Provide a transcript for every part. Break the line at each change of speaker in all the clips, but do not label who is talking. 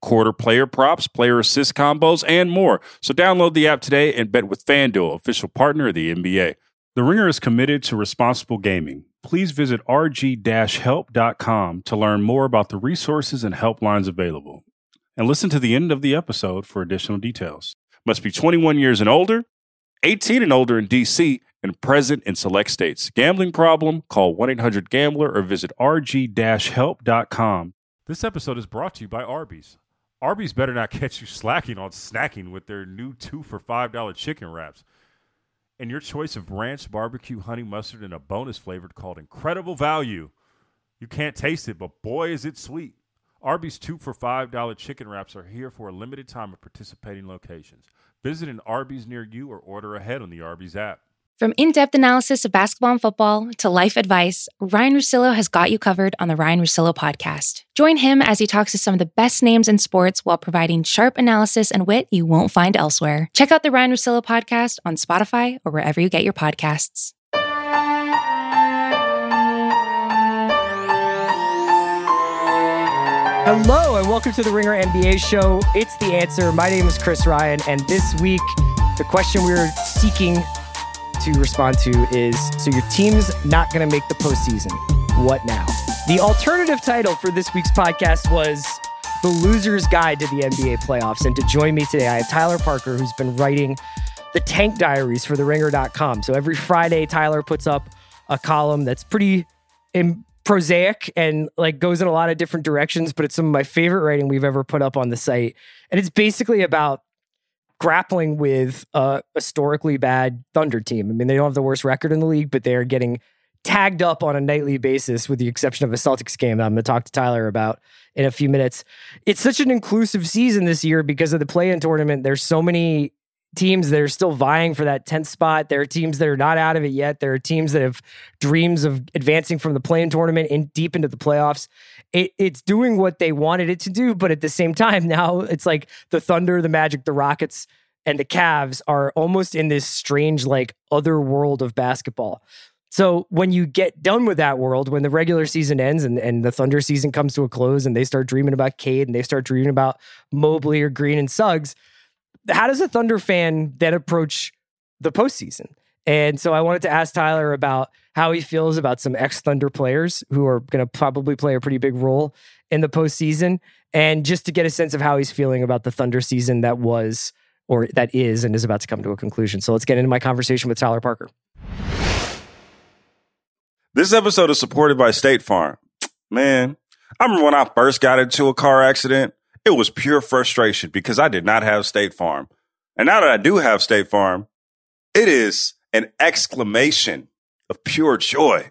quarter player props, player assist combos, and more. So download the app today and bet with FanDuel, official partner of the NBA. The Ringer is committed to responsible gaming. Please visit rg-help.com to learn more about the resources and helplines available. And listen to the end of the episode for additional details. Must be 21 years and older, 18 and older in DC, and present in select states. Gambling problem? Call 1-800-GAMBLER or visit rg-help.com. This episode is brought to you by Arby's. Arby's better not catch you slacking on snacking with their new 2 for $5 chicken wraps. And your choice of ranch, barbecue, honey mustard, and a bonus flavored called Incredible Value. You can't taste it, but boy is it sweet. Arby's 2 for $5 chicken wraps are here for a limited time at participating locations. Visit an Arby's near you or order ahead on the Arby's app.
From in depth analysis of basketball and football to life advice, Ryan Russillo has got you covered on the Ryan Russillo podcast. Join him as he talks to some of the best names in sports while providing sharp analysis and wit you won't find elsewhere. Check out the Ryan Russillo podcast on Spotify or wherever you get your podcasts.
Hello and welcome to the Ringer NBA show. It's the answer. My name is Chris Ryan, and this week, the question we're seeking to respond to is so your team's not going to make the postseason. What now? The alternative title for this week's podcast was The Loser's Guide to the NBA Playoffs. And to join me today, I have Tyler Parker, who's been writing the Tank Diaries for TheRinger.com. So every Friday, Tyler puts up a column that's pretty Im- prosaic and like goes in a lot of different directions, but it's some of my favorite writing we've ever put up on the site. And it's basically about grappling with a historically bad Thunder team. I mean, they don't have the worst record in the league, but they're getting tagged up on a nightly basis, with the exception of a Celtics game that I'm going to talk to Tyler about in a few minutes. It's such an inclusive season this year because of the play in tournament. There's so many teams that are still vying for that 10th spot. There are teams that are not out of it yet. There are teams that have dreams of advancing from the playing tournament in deep into the playoffs. It, it's doing what they wanted it to do, but at the same time, now it's like the Thunder, the Magic, the Rockets, and the Cavs are almost in this strange, like, other world of basketball. So when you get done with that world, when the regular season ends and, and the Thunder season comes to a close and they start dreaming about Cade and they start dreaming about Mobley or Green and Suggs, how does a Thunder fan then approach the postseason? And so I wanted to ask Tyler about how he feels about some ex Thunder players who are going to probably play a pretty big role in the postseason, and just to get a sense of how he's feeling about the Thunder season that was or that is and is about to come to a conclusion. So let's get into my conversation with Tyler Parker.
This episode is supported by State Farm. Man, I remember when I first got into a car accident, it was pure frustration because I did not have State Farm. And now that I do have State Farm, it is an exclamation of pure joy.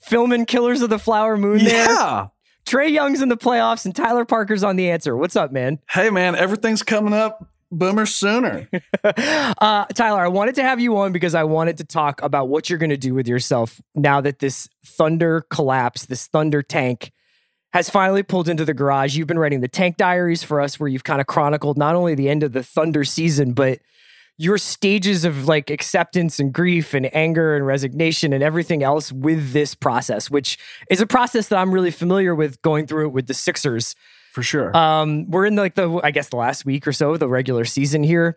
filming Killers of the Flower Moon there.
Yeah.
Trae Young's in the playoffs and Tyler Parker's on the answer. What's up, man?
Hey, man, everything's coming up boomer sooner.
uh, Tyler, I wanted to have you on because I wanted to talk about what you're going to do with yourself now that this Thunder collapse, this Thunder tank has finally pulled into the garage. You've been writing the Tank Diaries for us, where you've kind of chronicled not only the end of the Thunder season, but your stages of like acceptance and grief and anger and resignation and everything else with this process, which is a process that I'm really familiar with going through it with the Sixers.
For sure.
Um, we're in like the, I guess, the last week or so, of the regular season here.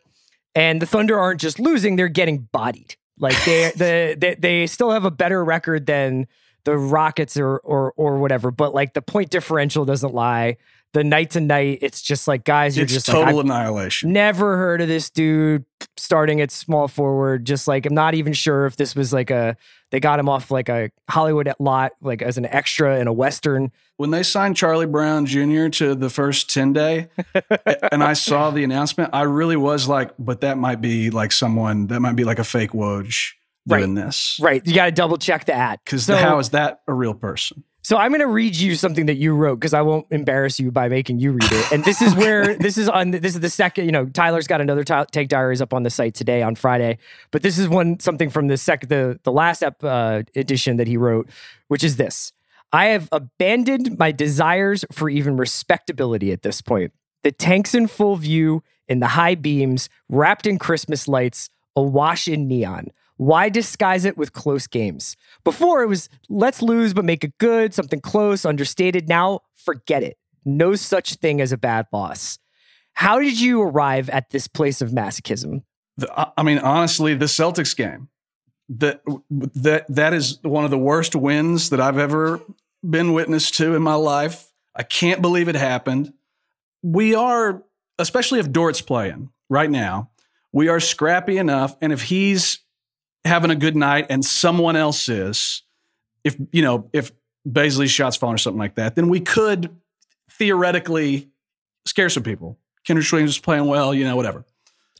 And the Thunder aren't just losing, they're getting bodied. Like they, the, they, they still have a better record than the Rockets or, or, or whatever, but like the point differential doesn't lie. the night to night, it's just like guys, you're
it's
just
total
like,
annihilation.
Never heard of this dude starting at small forward. Just like I'm not even sure if this was like a they got him off like a Hollywood lot, like as an extra in a western.
when they signed Charlie Brown Jr. to the first 10 day and I saw the announcement, I really was like, but that might be like someone, that might be like a fake Woj doing this.
Right, you got to double check that
Because
So-
how is that a real person?
So I'm going to read you something that you wrote because I won't embarrass you by making you read it. And this is where this is on. This is the second. You know, Tyler's got another t- take diaries up on the site today on Friday, but this is one something from the second the the last ep, uh, edition that he wrote, which is this: I have abandoned my desires for even respectability at this point. The tanks in full view, in the high beams, wrapped in Christmas lights, awash in neon. Why disguise it with close games? Before it was let's lose but make it good, something close, understated. Now forget it. No such thing as a bad loss. How did you arrive at this place of masochism?
The, I- mean, honestly, the Celtics game, that, that, that is one of the worst wins that I've ever been witness to in my life. I can't believe it happened. We are, especially if Dort's playing right now, we are scrappy enough. And if he's having a good night and someone else is, if, you know, if Bazley's shots falling or something like that, then we could theoretically scare some people. Kenrich Williams is playing well, you know, whatever.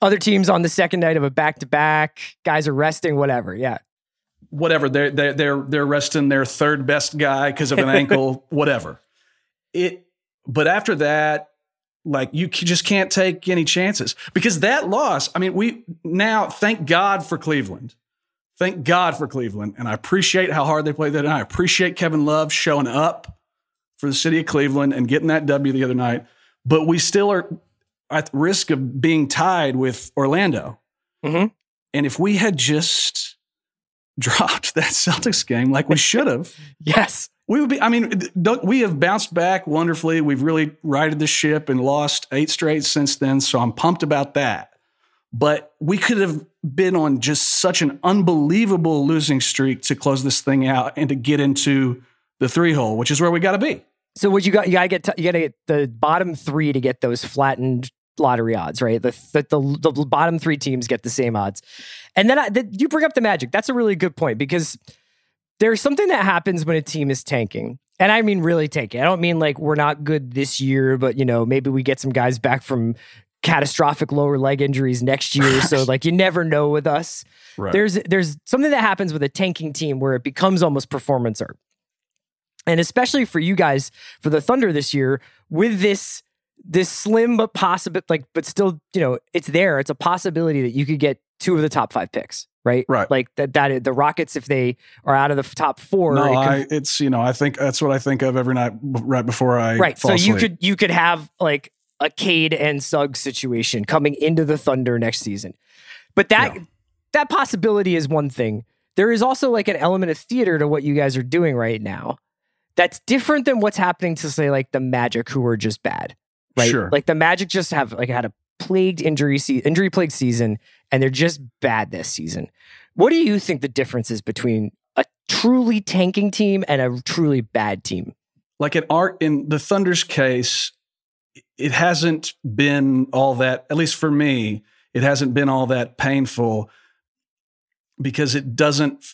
Other teams on the second night of a back to back, guys are resting, whatever. Yeah.
whatever they're they're they're they're resting their third best guy because of an ankle whatever it but after that like you just can't take any chances because that loss i mean we now thank god for cleveland thank god for cleveland and i appreciate how hard they played that and i appreciate kevin love showing up for the city of cleveland and getting that w the other night but we still are at risk of being tied with orlando
Mhm.
and if we had just dropped that Celtics game like we should have,
Yes.
we would be. I mean, we have bounced back wonderfully. We've really righted the ship and lost eight straight since then. So I'm pumped about that. But we could have been on just such an unbelievable losing streak to close this thing out and to get into the three hole, which is where we got to be.
So what you got? You gotta get t- you gotta get the bottom three to get those flattened lottery odds, right? The the the, the bottom three teams get the same odds, and then I, the, you bring up the Magic. That's a really good point because there's something that happens when a team is tanking, and I mean really tanking. I don't mean like we're not good this year, but you know maybe we get some guys back from catastrophic lower leg injuries next year. so like you never know with us.
Right.
There's there's something that happens with a tanking team where it becomes almost performance art. And especially for you guys for the Thunder this year with this this slim but possible like but still, you know, it's there. It's a possibility that you could get two of the top 5 picks, right?
Right.
Like that that the Rockets if they are out of the top 4,
no,
it
I, it's you know I think that's what I think of every night right before I
right. So you could you could have like a Cade and Suggs situation coming into the Thunder next season. But that
Yeah.
that possibility is one thing. There is also like an element of theater to what you guys are doing right now. That's different than what's happening to say like the Magic who are just bad. Right?
Sure.
Like the Magic just have like had a plagued injury se- injury plagued season and they're just bad this season. What do you think the difference is between a truly tanking team and a truly bad team?
like in art in the Thunder's case, it hasn't been all that. At least for me, it hasn't been all that painful because it doesn't.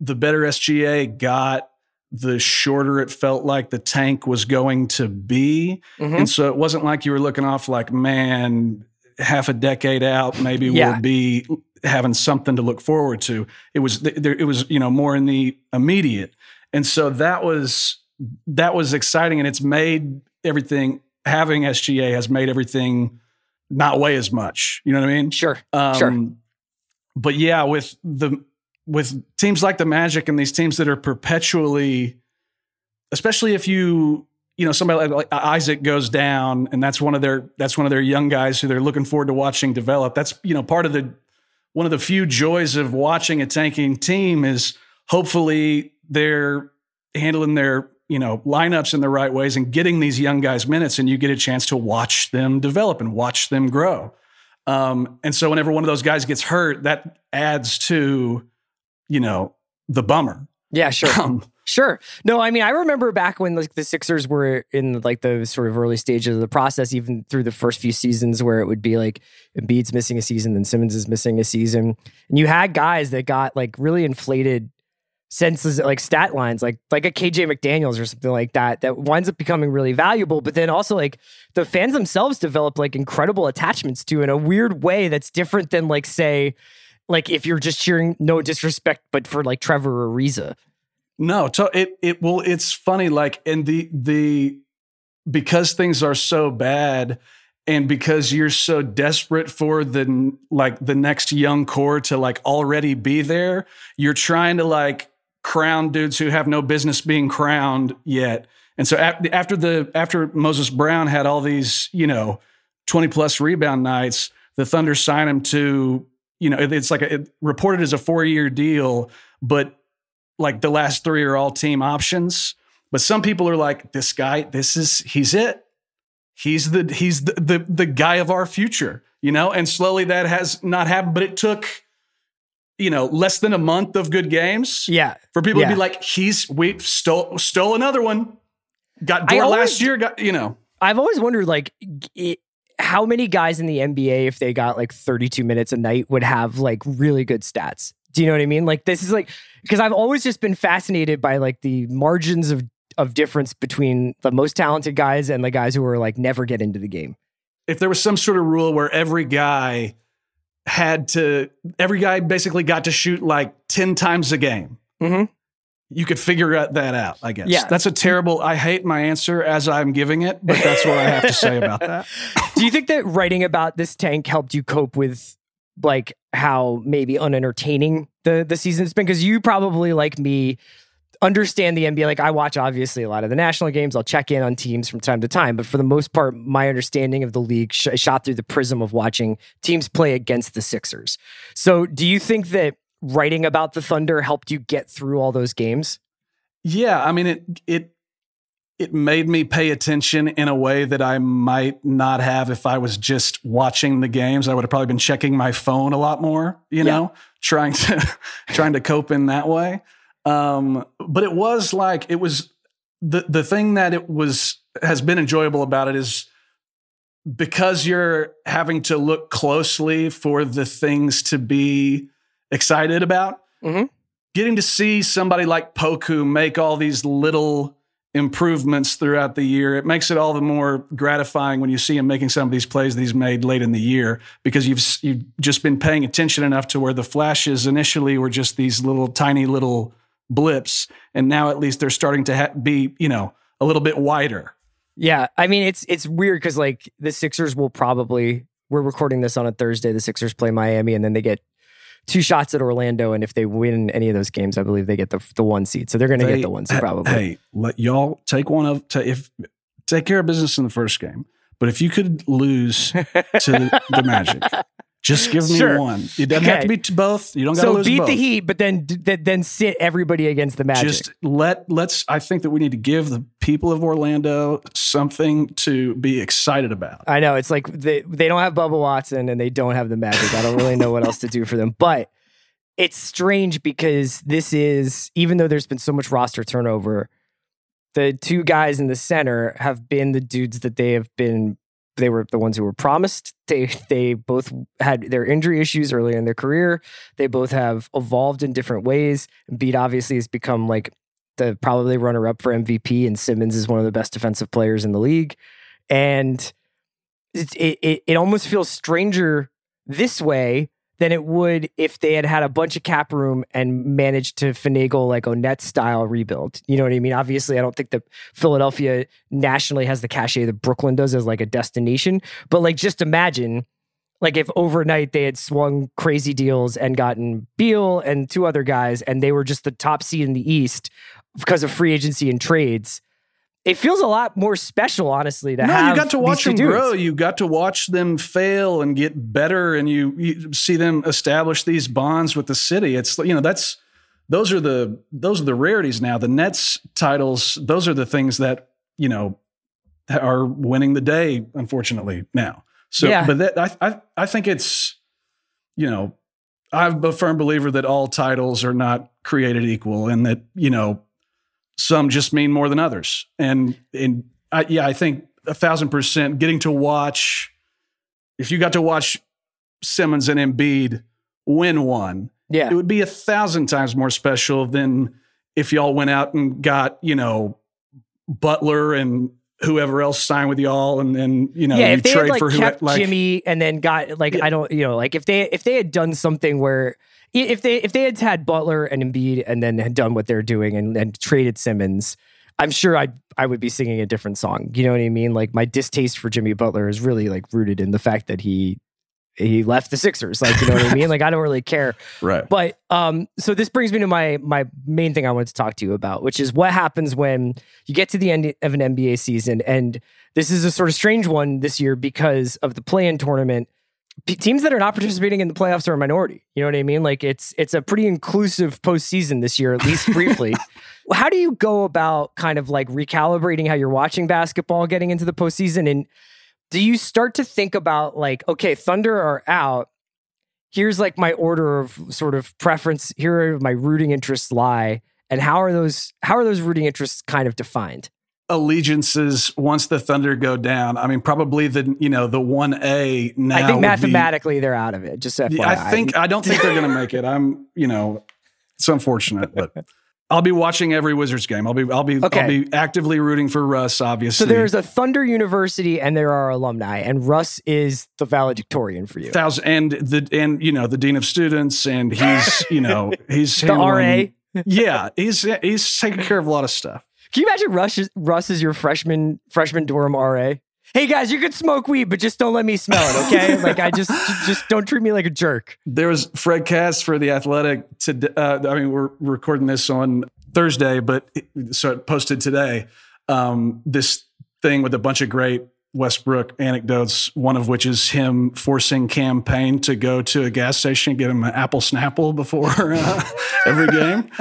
The better SGA got, the shorter it felt like the tank was going to be,
Mhm.
and so it wasn't like you were looking off like, man, half a decade out, maybe
Yeah.
we'll be having something to look forward to. It was there, it was you know more in the immediate, and so that was that was exciting, and it's made everything having SGA has made everything not weigh as much. You know what I mean?
Sure.
Um,
Sure.
But yeah, with the with teams like the Magic and these teams that are perpetually, especially if you you know somebody like, like Isaac goes down and that's one of their that's one of their young guys who they're looking forward to watching develop. That's you know part of the one of the few joys of watching a tanking team is hopefully they're handling their you know lineups in the right ways and getting these young guys minutes and you get a chance to watch them develop and watch them grow. Um, and so whenever one of those guys gets hurt, that adds to, you know, the bummer.
Yeah, sure.
Um,
Sure. No, I mean, I remember back when like the Sixers were in like the sort of early stages of the process, even through the first few seasons, where it would be like Embiid's missing a season, then Simmons is missing a season, and you had guys that got like really inflated senses, like stat lines, like like a KJ McDaniels or something like that, that winds up becoming really valuable. But then also like the fans themselves develop like incredible attachments to in a weird way that's different than like say, like if you're just cheering, no disrespect, but for like Trevor or Ariza.
No, to, it it well, it's funny. Like, and the the because things are so bad, and because you're so desperate for the like the next young core to like already be there, you're trying to like crown dudes who have no business being crowned yet. And so after the after Moses Brown had all these, you know, 20 plus rebound nights, the Thunder signed him to, you know, it's like a, it reported as a four year deal, but like the last three are all team options. But some people are like, this guy, this is he's it. He's the he's the the, the guy of our future, you know. And slowly that has not happened, but it took you know less than a month of good games.
Yeah,
for people
yeah.
to be like, he's we stole stole another one. Got Dort last year. Got you know.
I've always wondered like. It, how many guys in the NBA, if they got like 32 minutes a night, would have like really good stats? Do you know what I mean? Like this is like because I've always just been fascinated by like the margins of of difference between the most talented guys and the guys who are like never get into the game.
If there was some sort of rule where every guy had to, every guy basically got to shoot like 10 times a game.
Mm-hmm.
You could figure that out, I guess.
Yeah.
That's a terrible, I hate my answer as I'm giving it, but that's what I have to say about that.
Do you think that writing about this tank helped you cope with like how maybe unentertaining the the season's been because you probably like me understand the NBA. Like I watch obviously a lot of the national games. I'll check in on teams from time to time, but for the most part, my understanding of the league sh- shot through the prism of watching teams play against the Sixers. So, do you think that writing about the Thunder helped you get through all those games?
Yeah, I mean it it it made me pay attention in a way that I might not have if I was just watching the games. I would have probably been checking my phone a lot more, you know, trying to trying to cope in that way. Um, but it was like it was the the thing that it was has been enjoyable about it is because you're having to look closely for the things to be excited about.
Mm-hmm.
Getting to see somebody like Poku make all these little improvements throughout the year. It makes it all the more gratifying when you see him making some of these plays that he's made late in the year because you've you've just been paying attention enough to where the flashes initially were just these little tiny little blips and now at least they're starting to ha- be, you know, a little bit wider.
Yeah, I mean it's it's weird cuz like the Sixers will probably we're recording this on a Thursday. The Sixers play Miami and then they get two shots at Orlando, and if they win any of those games, I believe they get the the one seed. So they're going to get the one seed probably.
Hey, let y'all take one of to, if take care of business in the first game. But if you could lose to the Magic, just give me
Sure.
one. It doesn't have to
Okay.
be to both. You don't got to
So
lose
beat
both.
the Heat, but then then then sit everybody against the Magic.
Just let let's. I think that we need to give the people of Orlando something to be excited about.
I know it's like they they don't have Bubba Watson and they don't have the Magic. I don't really know what else to do for them, but it's strange because this is even though there's been so much roster turnover, the two guys in the center have been the dudes that they have been. They were the ones who were promised. They they both had their injury issues earlier in their career. They both have evolved in different ways. Embiid obviously has become like the probably runner up for MVP, and Simmons is one of the best defensive players in the league. And it, it, it almost feels stranger this way than it would if they had had a bunch of cap room and managed to finagle like a net style rebuild. You know what I mean? Obviously, I don't think that Philadelphia nationally has the cachet that Brooklyn does as like a destination, but like just imagine like if overnight they had swung crazy deals and gotten Beal and two other guys and they were just the top seed in the East because of free agency and trades. It feels a lot more special, honestly, to
no,
have
you got to watch them grow. You got to watch them fail and get better, and you, you see them establish these bonds with the city. It's you know that's those are the those are the rarities now. The Nets titles, those are the things that you know are winning the day. Unfortunately, now. So,
Yeah.
but that I I I think it's you know I'm a firm believer that all titles are not created equal, and that you know some just mean more than others. And and I, yeah, I think a thousand percent getting to watch. If you got to watch Simmons and Embiid win one,
Yeah.
it would be a thousand times more special than if y'all went out and got you know Butler and whoever else signed with y'all, and then you know
yeah,
you
if they
trade
had like
for who
kept
like
Jimmy and then got like
Yeah.
I don't you know like if they if they had done something where if they if they had had Butler and Embiid and then had done what they're doing and, and traded Simmons, I'm sure I I would be singing a different song. You know what I mean? Like my distaste for Jimmy Butler is really like rooted in the fact that he he left the Sixers. Like you know what I mean? Like I don't really care.
right.
But um, so this brings me to my my main thing I wanted to talk to you about, which is what happens when you get to the end of an NBA season, and this is a sort of strange one this year because of the play-in tournament. P- teams that are not participating in the playoffs are a minority. You know what I mean? Like it's it's a pretty inclusive postseason this year, at least briefly. how do you go about kind of like recalibrating how you're watching basketball getting into the postseason? And do you start to think about like, okay, Thunder are out. Here's like my order of sort of preference. Here are my rooting interests lie. And how are those how are those rooting interests kind of defined?
allegiances once the Thunder go down. I mean, probably the you know the one A now.
I think
would be-
mathematically they're out of it. Just FYI.
I think I don't think they're going to make it. I'm you know it's unfortunate, but I'll be watching every Wizards game. I'll be I'll be
Okay.
I'll be actively rooting for Russ. Obviously,
so. There's a Thunder University, and there are alumni, and Russ is the valedictorian for you.
thousand and the and you know the dean of students, and he's you know he's
The RA.
Yeah, he's he's taking care of a lot of stuff.
Can you imagine Russ is, Russ is your freshman freshman dorm RA? Hey guys, you can smoke weed, but just don't let me smell it, okay? like I just just don't treat me like a jerk.
There was Fred Katz for the Athletic. today. uh, I mean, we're recording this on Thursday, but it, so it posted today. Um, this thing with a bunch of great Westbrook anecdotes. One of which is him forcing Cam Payne to go to a gas station and get him an apple snapple before uh, every game.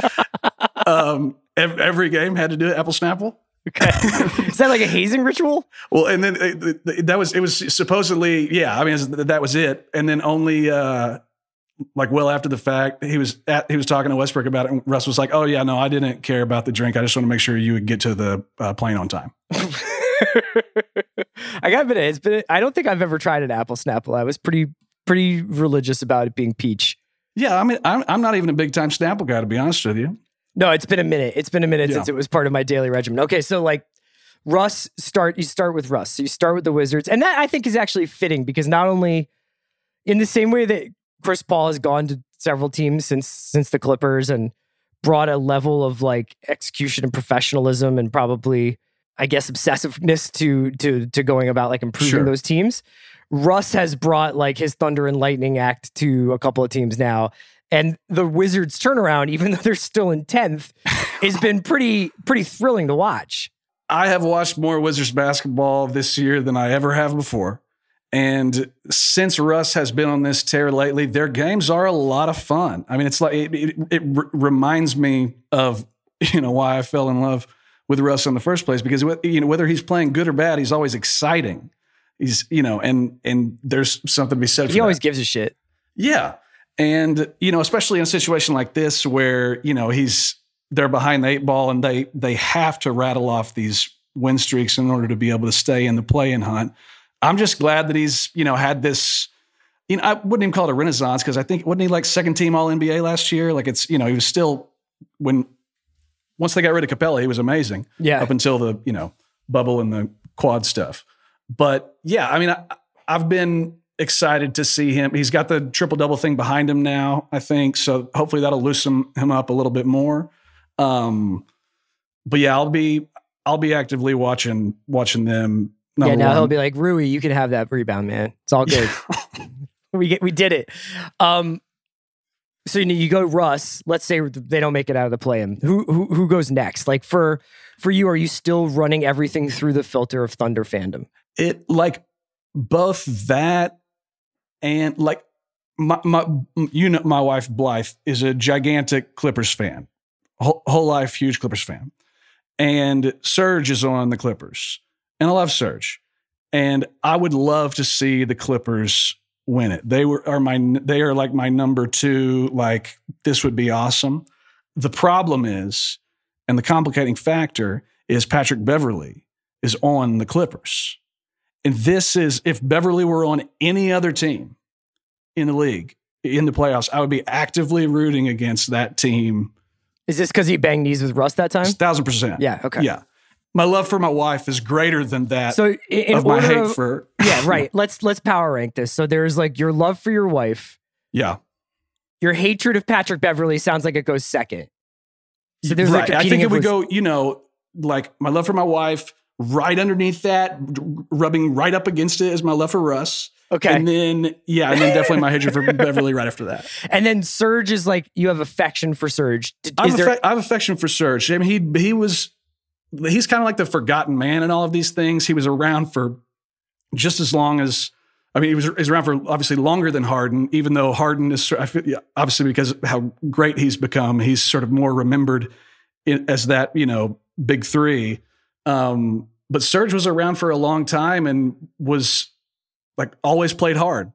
Um, ev- every game had to do apple snapple.
Okay. is that like a hazing ritual?
Well, and then uh, that was it was supposedly yeah. I mean that was it, and then only uh, like well after the fact he was at, he was talking to Westbrook about it, and Russ was like, "Oh yeah, no, I didn't care about the drink. I just want to make sure you would get to the uh, plane on time."
I got it. It's been. I don't think I've ever tried an apple snapple. I was pretty pretty religious about it being peach.
Yeah, I mean I'm I'm not even a big time Snapple guy to be honest with you.
No, it's been a minute. It's been a minute
Yeah.
since it was part of my daily regimen. Okay, so like Russ start you start with Russ. So you start with the Wizards. And that I think is actually fitting because not only in the same way that Chris Paul has gone to several teams since since the Clippers and brought a level of like execution and professionalism and probably I guess obsessiveness to to to going about like improving
Sure.
those teams. Russ has brought like his Thunder and Lightning act to a couple of teams now. And the Wizards turnaround, even though they're still in 10th, has been pretty pretty thrilling to watch.
I have watched more Wizards basketball this year than I ever have before. And since Russ has been on this tear lately, their games are a lot of fun. I mean, it's like it, it, it r- reminds me of you know why I fell in love with Russ in the first place because you know whether he's playing good or bad, he's always exciting. He's you know, and and there's something to be said.
He always
that.
gives a shit.
Yeah. And, you know, especially in a situation like this where, you know, he's they're behind the eight ball and they they have to rattle off these win streaks in order to be able to stay in the play and hunt. I'm just glad that he's, you know, had this, you know, I wouldn't even call it a renaissance because I think wasn't he like second team all NBA last year? Like it's, you know, he was still when once they got rid of Capela, he was amazing
Yeah.
up until the you know bubble and the quad stuff. But yeah, I mean, I, I've been excited to see him. He's got the triple double thing behind him now, I think. So hopefully that'll loosen him up a little bit more. Um, but yeah, I'll be I'll be actively watching watching them.
yeah, now he'll be like, Rui, you can have that rebound, man. It's all good. we get we did it. Um so you, know, you go Russ, let's say they don't make it out of the play-in. Who, who who goes next? Like for for you, are you still running everything through the filter of Thunder fandom?
it like both that and like my, my you know my wife Blythe is a gigantic Clippers fan, whole, whole life huge Clippers fan, and Serge is on the Clippers, and I love Serge, and I would love to see the Clippers win it. They were are my they are like my number two. Like this would be awesome. The problem is And the complicating factor is Patrick Beverley is on the Clippers. And this is if Beverley were on any other team in the league, in the playoffs, I would be actively rooting against that team.
Is this because he banged knees with Russ that time?
Thousand percent.
Yeah. Okay.
Yeah. My love for my wife is greater than that
So in,
of my hate
of-
for
yeah, right. Let's let's power rank this. So there's like your love for your wife,
yeah.
your hatred of Patrick Beverley sounds like it goes second. So there's like.
I think it would go, you know, like my love for my wife, right underneath that, rubbing right up against it is my love for Russ.
Okay.
And then, yeah, and then definitely my hatred for Beverley right after that.
And then Serge is like you have affection for Serge. D-
I
Is
have,
there
affe- I have affection for Serge. I mean, he he was he's kind of like the forgotten man in all of these things. He was around for just as long as I mean, he was he's around for obviously longer than Harden, even though Harden is I feel- yeah, obviously because of how great he's become, he's sort of more remembered in, as that you know big three. Um, but Serge was around for a long time and was like always played hard.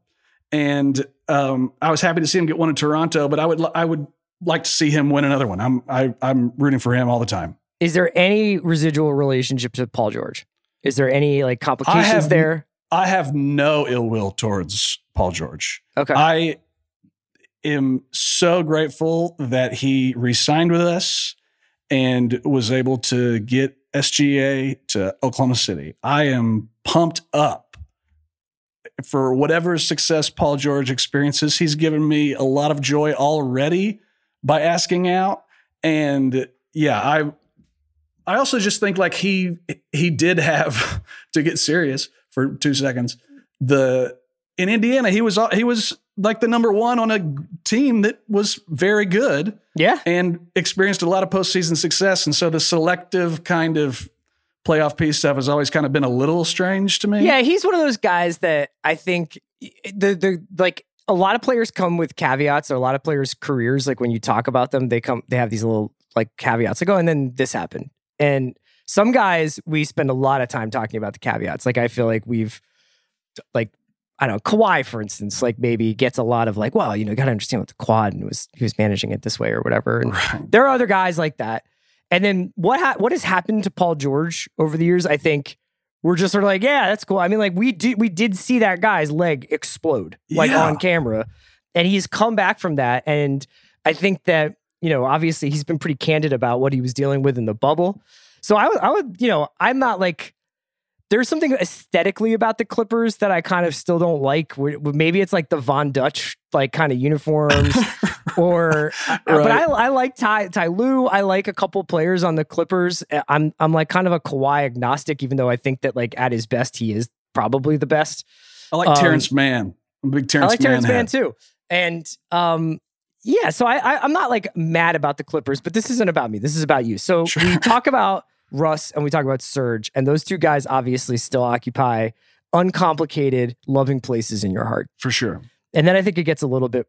And um, I was happy to see him get one in Toronto, but I would I would like to see him win another one. I'm I, I'm rooting for him all the time.
is there any residual relationship to Paul George? Is there any like complications
have-
there?
I have no ill will towards Paul George.
Okay.
I am so grateful that he re-signed with us and was able to get SGA to Oklahoma City. I am pumped up for whatever success Paul George experiences. He's given me a lot of joy already by asking out. And yeah, I I also just think like he he did have to get serious for two seconds. The in Indiana, he was he was like the number one on a team that was very good
yeah.
and experienced a lot of postseason success. And so the selective kind of Playoff P stuff has always kind of been a little strange to me.
Yeah, he's one of those guys that I think the the like a lot of players come with caveats. Or a lot of players' careers, like when you talk about them, they come they have these little like caveats. Like, oh, and then this happened. And some guys we spend a lot of time talking about the caveats. Like I feel like we've like I don't know, Kawhi, for instance, like maybe gets a lot of like, well, you know, you gotta understand what the quad and was he was managing it this way or whatever. And
Right.
there are other guys like that. And then what ha- what has happened to Paul George over the years? I think we're just sort of like, yeah, that's cool. I mean, like we did we did see that guy's leg explode like
Yeah.
on camera, and he's come back from that. And I think that you know, obviously, he's been pretty candid about what he was dealing with in the bubble. So I would, I would, you know, I'm not like. There's something aesthetically about the Clippers that I kind of still don't like. Maybe it's like the Von Dutch like kind of uniforms, or uh, but I, I like Ty Ty Lue. I like a couple players on the Clippers. Uh, I'm I'm like kind of a Kawhi agnostic, even though I think that like at his best he is probably the best.
I like
Um,
Terance Mann. I'm a big Terance
I like Terance
Mann.
Mann too, and um yeah. So I, I I'm not like mad about the Clippers, but this isn't about me. This is about you. So
Sure.
we talk about Russ and we talk about Serge, and those two guys obviously still occupy uncomplicated, loving places in your heart.
for sure.
And then I think it gets a little bit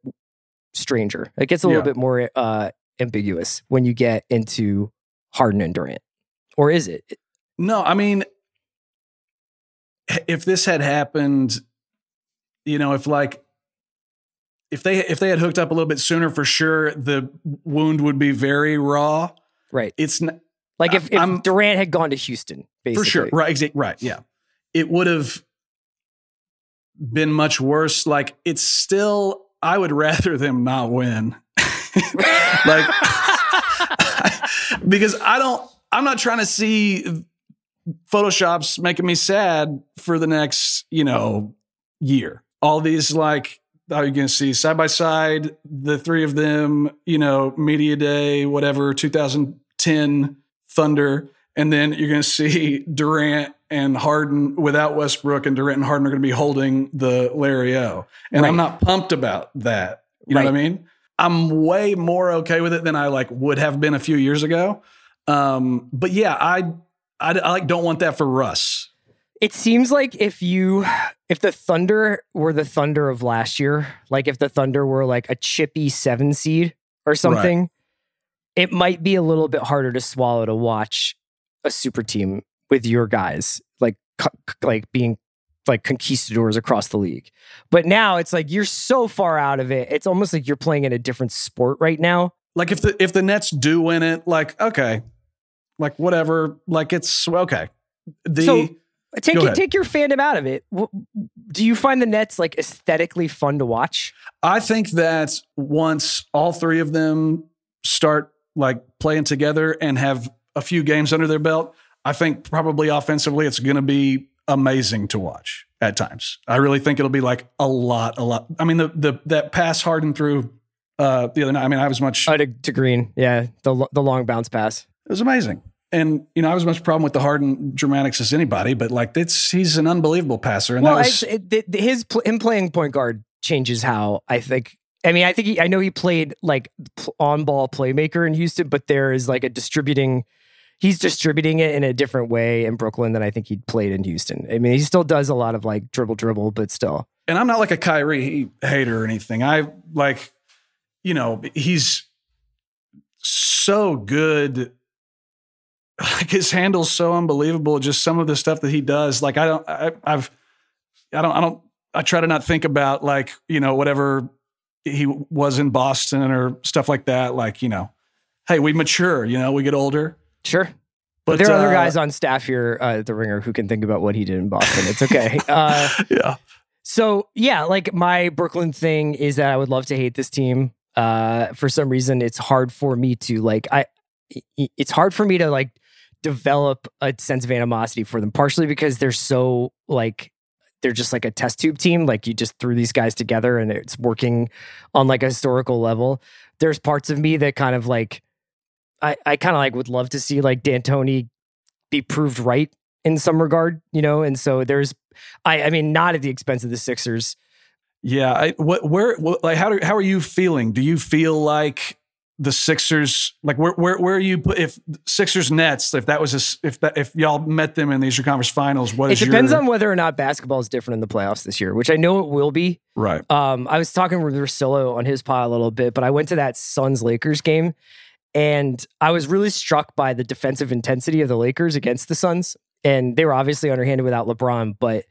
stranger. It gets a little
Yeah.
bit more uh, ambiguous when you get into Harden and Durant. Or is it?
No, I mean, if this had happened, you know, if like if they if they had hooked up a little bit sooner, for sure the wound would be very raw.
Right.
It's n-
Like if, if
I'm-
Durant had gone to Houston, basically.
for sure right, exa- right, yeah. It would have been much worse. Like it's still, I would rather them not win. like because I don't I'm not trying to see photoshops making me sad for the next, you know, year. All these like oh, how you going to see side by side the three of them, you know, media day, whatever, 2010 Thunder, and then you're going to see Durant and Harden without Westbrook, and Durant and Harden are going to be holding the Larry O. And I'm not pumped about that. You know what I mean? I'm way more okay with it than I like would have been a few years ago. Um, but yeah, I, I, I like don't want that for Russ.
It seems like if you if the Thunder were the Thunder of last year, like if the Thunder were like a chippy seven seed or something, it might be a little bit harder to swallow to watch a super team with your guys like like being like conquistadors across the league. But now it's like you're so far out of it. It's almost like you're playing in a different sport right now.
Like if the if the Nets do win it, like okay, like whatever. Like it's okay. The
So, Take it, take your fandom out of it. Do you find the Nets like aesthetically fun to watch?
I think that once all three of them start like playing together and have a few games under their belt, I think probably offensively it's going to be amazing to watch at times. I really think it'll be like a lot, a lot. I mean, the the that pass Harden through uh, the other night. I mean, I was much.
Uh, to, to Green, yeah, the the long bounce pass.
It was amazing. And you know, I was much problem with the Harden dramatics as anybody, but like it's he's an unbelievable passer, and
well,
that was
it, the- his pl- him playing point guard changes how I think. I mean, I think he, I know he played like on ball playmaker in Houston, but there is like a distributing. He's distributing it in a different way in Brooklyn than I think he played in Houston. I mean, he still does a lot of like dribble dribble, but still.
and I'm not like a Kyrie hater or anything. I like, you know, he's so good. Like his handle's so unbelievable. Just some of the stuff that he does. Like I don't, I, I've, I don't, I don't, I try to not think about like you know whatever he was in Boston or stuff like that. Like you know, hey, we mature. You know, we get older.
Sure.
But
there are other
uh,
guys on staff here uh, at the Ringer who can think about what he did in Boston. It's okay. uh,
yeah.
So yeah, like my Brooklyn thing is that I would love to hate this team. Uh, for some reason, it's hard for me to like. I- it's hard for me to like develop a sense of animosity for them. Partially because they're so like they're just like a test tube team. Like you just threw these guys together and it's working on like a historical level. There's parts of me that kind of like I I kind of like would love to see like D'Antoni be proved right in some regard, you know. And so there's I I mean not at the expense of the Sixers.
Yeah. I, what, where, what, like, how, do, how are you feeling? Do you feel like the Sixers, like, where, where, where are you, put- if Sixers Nets, if that was a, if that, if y'all met them in the Eastern Conference Finals, what
It depends
your,
on whether or not basketball is different in the playoffs this year, which I know it will be.
right.
Um, I was talking with Russillo on his pod a little bit, but I went to that Suns Lakers game and I was really struck by the defensive intensity of the Lakers against the Suns. And they were obviously underhanded without LeBron, but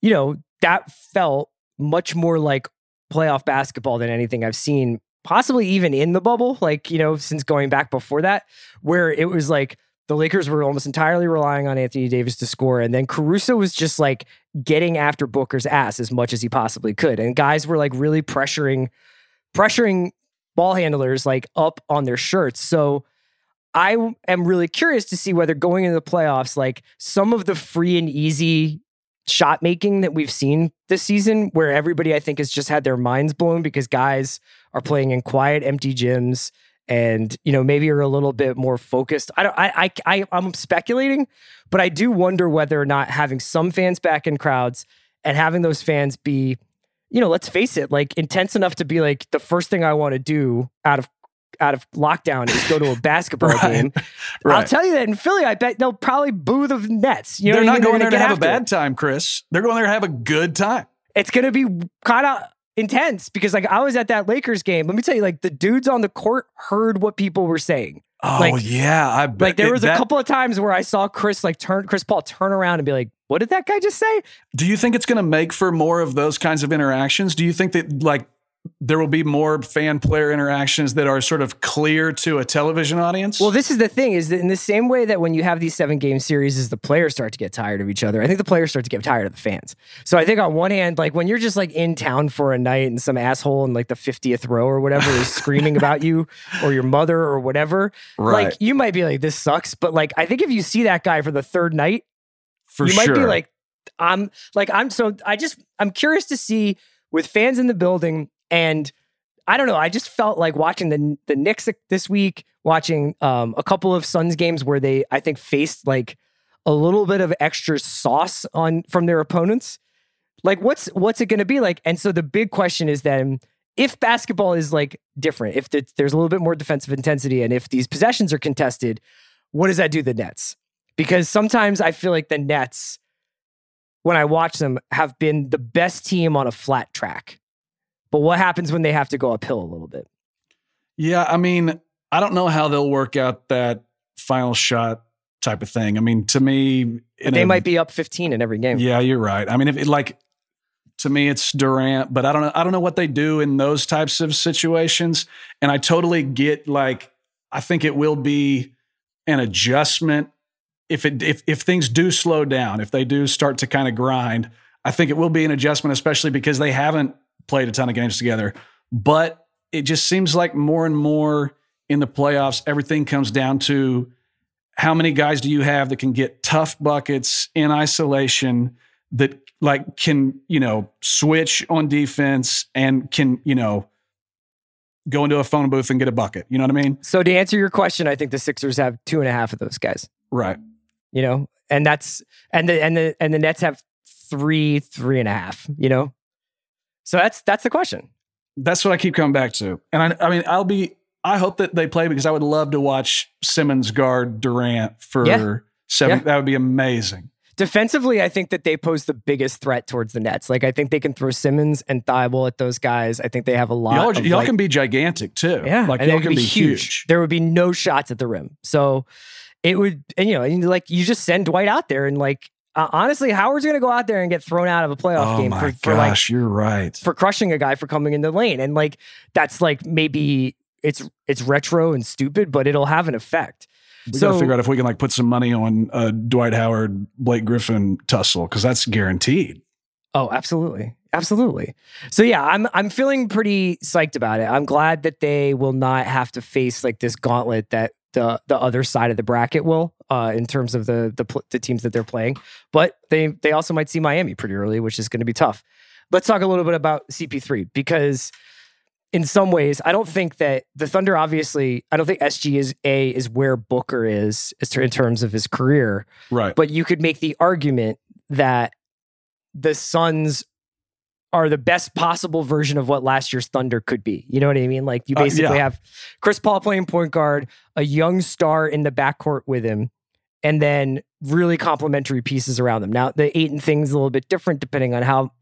you know, that felt much more like playoff basketball than anything I've seen, possibly even in the bubble, like, you know, since going back before that, where it was like the Lakers were almost entirely relying on Anthony Davis to score. And then Caruso was just like getting after Booker's ass as much as he possibly could. And guys were like really pressuring, pressuring ball handlers like up on their shirts. So I am really curious to see whether going into the playoffs, like some of the free and easy shot making that we've seen this season, where everybody I think has just had their minds blown because guys are playing in quiet, empty gyms and you know maybe are a little bit more focused. I don't. I. I. I I'm speculating, but I do wonder whether or not having some fans back in crowds and having those fans be, you know, let's face it, like intense enough to be like the first thing I want to do out of out of lockdown is go to a basketball
Right.
game. I'll tell you that in Philly, I bet they'll probably boo the Nets. You know,
They're
what I
not
mean?
going there
gonna
to have a
after it
bad time, Chris. They're going there to have a good time.
it's going to be kind of intense because like I was at that Lakers game. Let me tell you, like the dudes on the court heard what people were saying.
Oh
Like-
yeah, I bet
Like there
it-
was a couple of times where I saw Chris like turn Chris Paul turn around and be like, "What did that guy just say?"
Do you think it's going to make for more of those kinds of interactions? Do you think that like there will be more fan player interactions that are sort of clear to a television audience?
Well, this is the thing: is that in the same way that when you have these seven game series, is the players start to get tired of each other. I think the players start to get tired of the fans. So I think on one hand, like when you're just like in town for a night and some asshole in like the fiftieth row or whatever is screaming about you or your mother or whatever,
right
like you might be like, "This sucks," but like I think if you see that guy for the third night,
for
you
sure.
might be like, I'm like, I'm so I just I'm curious to see with fans in the building and I don't know. I just felt like watching the the Knicks this week, watching um, a couple of Suns games where they I think faced like a little bit of extra sauce on from their opponents. Like what's what's it going to be like? And so the big question is then if basketball is like different, if there's a little bit more defensive intensity, and if these possessions are contested, what does that do the Nets? Because sometimes I feel like the Nets, when I watch them, have been the best team on a flat track. But what happens when they have to go uphill a little bit?
Yeah, I mean, I don't know how they'll work out that final shot type of thing. I mean, to me,
they
a-
might be up 15 in every game.
Yeah, you're right. I mean, if it, like to me, it's Durant, but I don't know. I don't know what they do in those types of situations. And I totally get like. I think it will be an adjustment if it if if things do slow down, if they do start to kind of grind, I think it will be an adjustment, especially because they haven't played a ton of games together. But it just seems like more and more in the playoffs, everything comes down to how many guys do you have that can get tough buckets in isolation that like can you know switch on defense and can you know go into a phone booth and get a bucket. You know what I mean?
So to answer your question, I think the Sixers have two and a half of those guys.
Right.
You know, and that's and the and the and the Nets have three, three and a half. You know, so that's that's the question.
That's what I keep coming back to, and I, I mean, I'll be. I hope that they play because I would love to watch Simmons guard Durant for
Yeah.
seven.
Yeah.
That would be amazing.
Defensively, I think that they pose the biggest threat towards the Nets. Like I think they can throw Simmons and Thybulle at those guys. I think they have a lot.
Y'all,
of,
y'all
like-
can be gigantic too.
Yeah,
like y'all can
would
be huge.
There would be no shots at the rim. So it would, and you know, and like you just send Dwight out there, and like uh, honestly, Howard's going to go out there and get thrown out of a playoff
Oh
game for, for like
you're right.
for crushing a guy for coming in the lane, and like that's like maybe it's it's retro and stupid, but it'll have an effect.
We
so
got to figure out if we can like put some money on uh, Dwight Howard, Blake Griffin tussle because that's guaranteed.
Oh, absolutely. Absolutely. So yeah, I'm I'm feeling pretty psyched about it. I'm glad that they will not have to face like this gauntlet that the the other side of the bracket will uh in terms of the the, the teams that they're playing. But they they also might see Miami pretty early, which is going to be tough. Let's talk a little bit about CP3 because in some ways, I don't think that the Thunder obviously, I don't think SG is A is where Booker is is in terms of his career
Right.
but you could make the argument that the Suns are the best possible version of what last year's Thunder could be. You know what I mean? Like you
Uh,
basically
yeah.
have Chris Paul playing point guard, a young star in the backcourt with him, and then really complementary pieces around them. Now the Ayton thing's a little bit different depending on how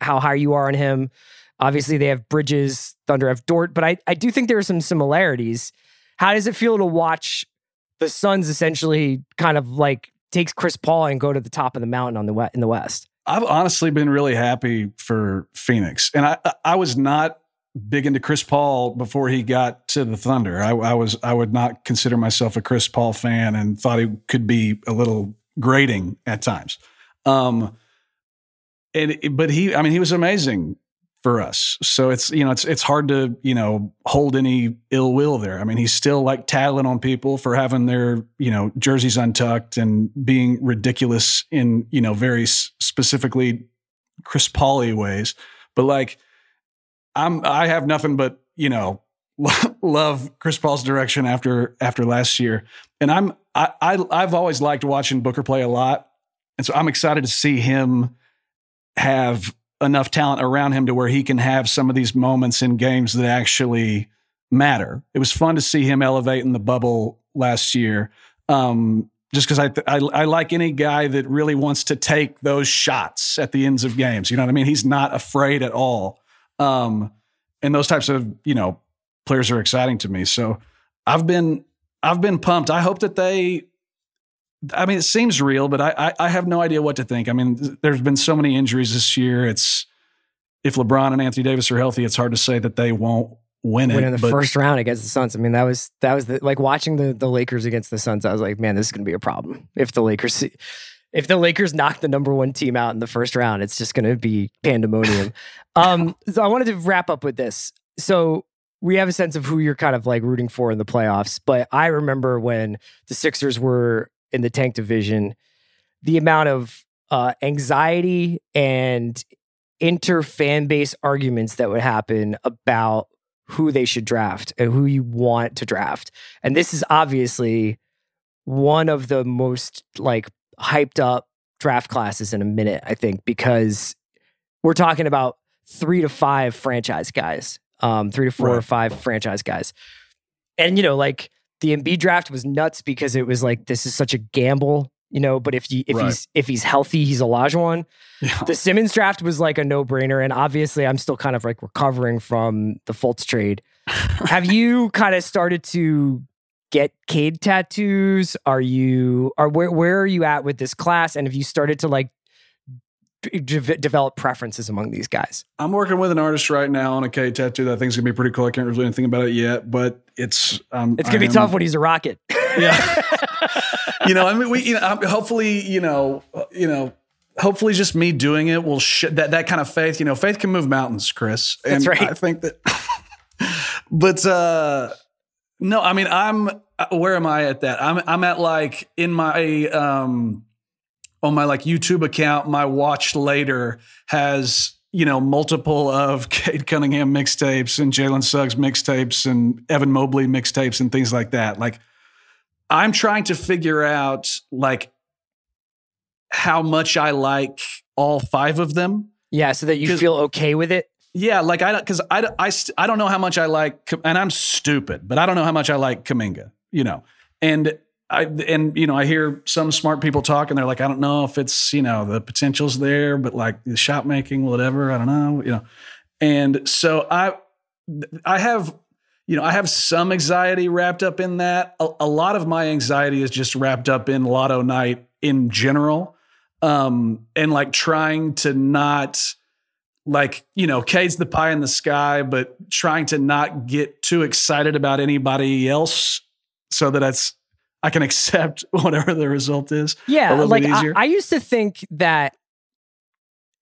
how high you are on him. Obviously, they have Bridges, Thunder have Dort, but I, I do think there are some similarities. How does it feel to watch the Suns essentially kind of like takes Chris Paul and go to the top of the mountain on the in the West?
I've honestly been really happy for Phoenix, and I I was not big into Chris Paul before he got to the Thunder. I, I was I would not consider myself a Chris Paul fan, and thought he could be a little grating at times. Um, and but he, I mean, he was amazing for us. So it's you know it's it's hard to you know hold any ill will there. I mean, he's still like tattling on people for having their you know jerseys untucked and being ridiculous in you know very specifically Chris Pauly ways. But like, I'm I have nothing but you know love Chris Paul's direction after after last year, and I'm I, I I've always liked watching Booker play a lot, and so I'm excited to see him have enough talent around him to where he can have some of these moments in games that actually matter. It was fun to see him elevate in the bubble last year. Um, just because I, I I like any guy that really wants to take those shots at the ends of games. You know what I mean? He's not afraid at all. Um, and those types of you know players are exciting to me. So I've been I've been pumped. I hope that they. I mean, it seems real, but I, I I have no idea what to think. I mean, there's been so many injuries this year. It's if LeBron and Anthony Davis are healthy, it's hard to say that they won't win it.
Win in the
but
first round against the Suns. I mean, that was that was the, like watching the the Lakers against the Suns. I was like, man, this is going to be a problem if the Lakers if the Lakers knock the number one team out in the first round. It's just going to be pandemonium. um, so I wanted to wrap up with this. So we have a sense of who you're kind of like rooting for in the playoffs, but I remember when the Sixers were in the tank division, the amount of uh, anxiety and inter fan base arguments that would happen about who they should draft and who you want to draft. And this is obviously one of the most like hyped up draft classes in a minute, I think, because we're talking about three to five franchise guys, um, three to four or five franchise guys. And, you know, like the Embiid draft was nuts because it was like, this is such a gamble, you know, but if you, if
Right.
he's, if he's healthy, he's Olajuwon
yeah.
the Simmons draft was like a no brainer. And obviously, I'm still kind of like recovering from the Fultz trade. Have you kind of started to get Cade tattoos? Are you, are where, where are you at with this class? And have you started to like de- develop preferences among these guys?
I'm working with an artist right now on a Cade tattoo that I think is gonna be pretty cool. I can't really do anything about it yet, but it's um,
It's gonna
I
be
am-
tough when he's a rocket.
yeah. you know, I mean, we, you know, hopefully, you know, you know, hopefully just me doing it will sh- that that kind of faith you know faith can move mountains chris
and That's right.
i think that but uh no i mean i'm where am i at that i'm i'm at like in my um on my like youtube account my watch later has you know multiple of Cade Cunningham mixtapes and Jalen Suggs mixtapes and Evan Mobley mixtapes and things like that like i'm trying to figure out like how much I like all five of them.
Yeah, so that you feel okay with it.
Yeah, like I because I, I, I don't know how much I like, and I'm stupid, but I don't know how much I like Kuminga. you know, and I and you know I hear some smart people talk, and they're like, I don't know if it's you know the potential's there, but like the shot making, whatever, I don't know, you know, and so I I have you know I have some anxiety wrapped up in that. A, a lot of my anxiety is just wrapped up in Lotto Night in general um, and like trying to not like you know Cade's the pie in the sky, but trying to not get too excited about anybody else, so that that's I can accept whatever the result is.
Yeah, like I, I used to think that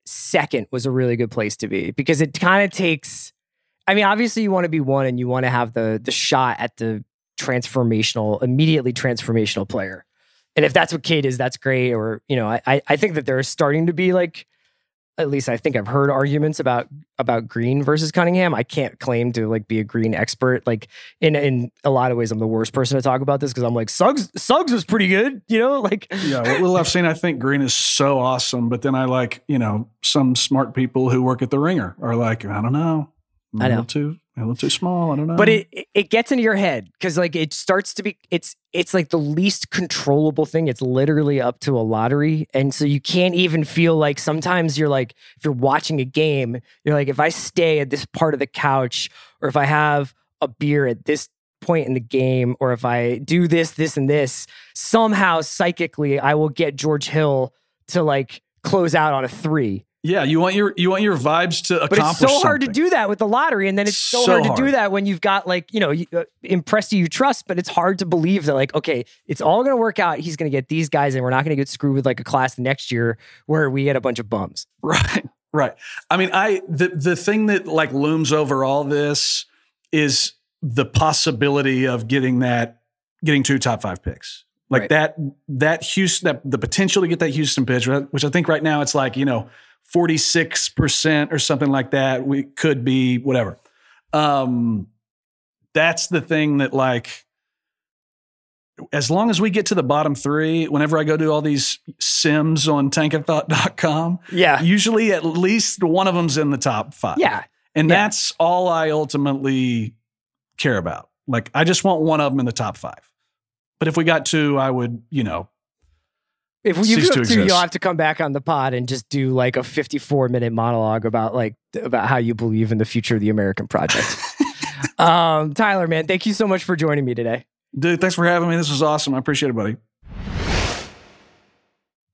second was a really good place to be because it kind of takes. I mean, obviously, you want to be one and you want to have the the shot at the transformational, immediately transformational player and if that's what Cade is, that's great. Or you know, I I think that there's starting to be like, at least I think I've heard arguments about about Green versus Cunningham. I can't claim to like be a Green expert. Like in in a lot of ways, I'm the worst person to talk about this because I'm like Suggs Suggs was pretty good. You know, like
yeah. What little I've seen, I think Green is so awesome. But then I like you know some smart people who work at the Ringer are like I don't know.
I know
too a little too small. I don't know.
But it it gets into your head because like it starts to be it's it's like the least controllable thing. It's literally up to a lottery, and so you can't even feel like sometimes you're like if you're watching a game, you're like if I stay at this part of the couch or if I have a beer at this point in the game or if I do this, this, and this, somehow psychically I will get George Hill to like close out on a three.
Yeah, you want your you want your vibes to accomplish. But
it's so
something.
hard to do that with the lottery, and then it's so, so hard, hard, to do that when you've got like you know uh, impressed you trust, but it's hard to believe that like okay, it's all going to work out. He's going to get these guys, and we're not going to get screwed with like a class next year where we get a bunch of bums.
Right, right. I mean, I the the thing that like looms over all this is the possibility of getting that getting two top five picks like right. that that Houston that the potential to get that Houston pitch, which I think right now it's like you know 46% or something like that. We could be whatever. Um, that's the thing that like as long as we get to the bottom three, whenever I go do all these sims on tankathon.com,
yeah,
usually at least one of them's in the top five.
Yeah.
And
yeah.
that's all I ultimately care about. Like I just want one of them in the top five. But if we got two, I would, you know,
if you do two, you'll have to come back on the pod and just do like a 54 minute monologue about like about how you believe in the future of the American project. um, Tyler, man, thank you so much for joining me today.
Dude, thanks for having me. This was awesome. I appreciate it, buddy.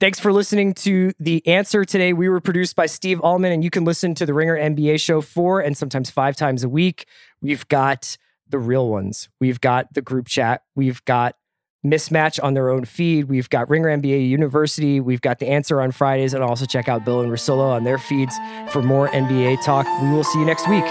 Thanks for listening to The Answer today. We were produced by Steve Ahlman, and you can listen to the Ringer NBA show four and sometimes five times a week. We've got the real ones. We've got the group chat. We've got mismatch on their own feed. We've got Ringer NBA University. We've got the answer on Fridays, and also check out Bill and Russillo on their feeds for more NBA talk. We will see you next week.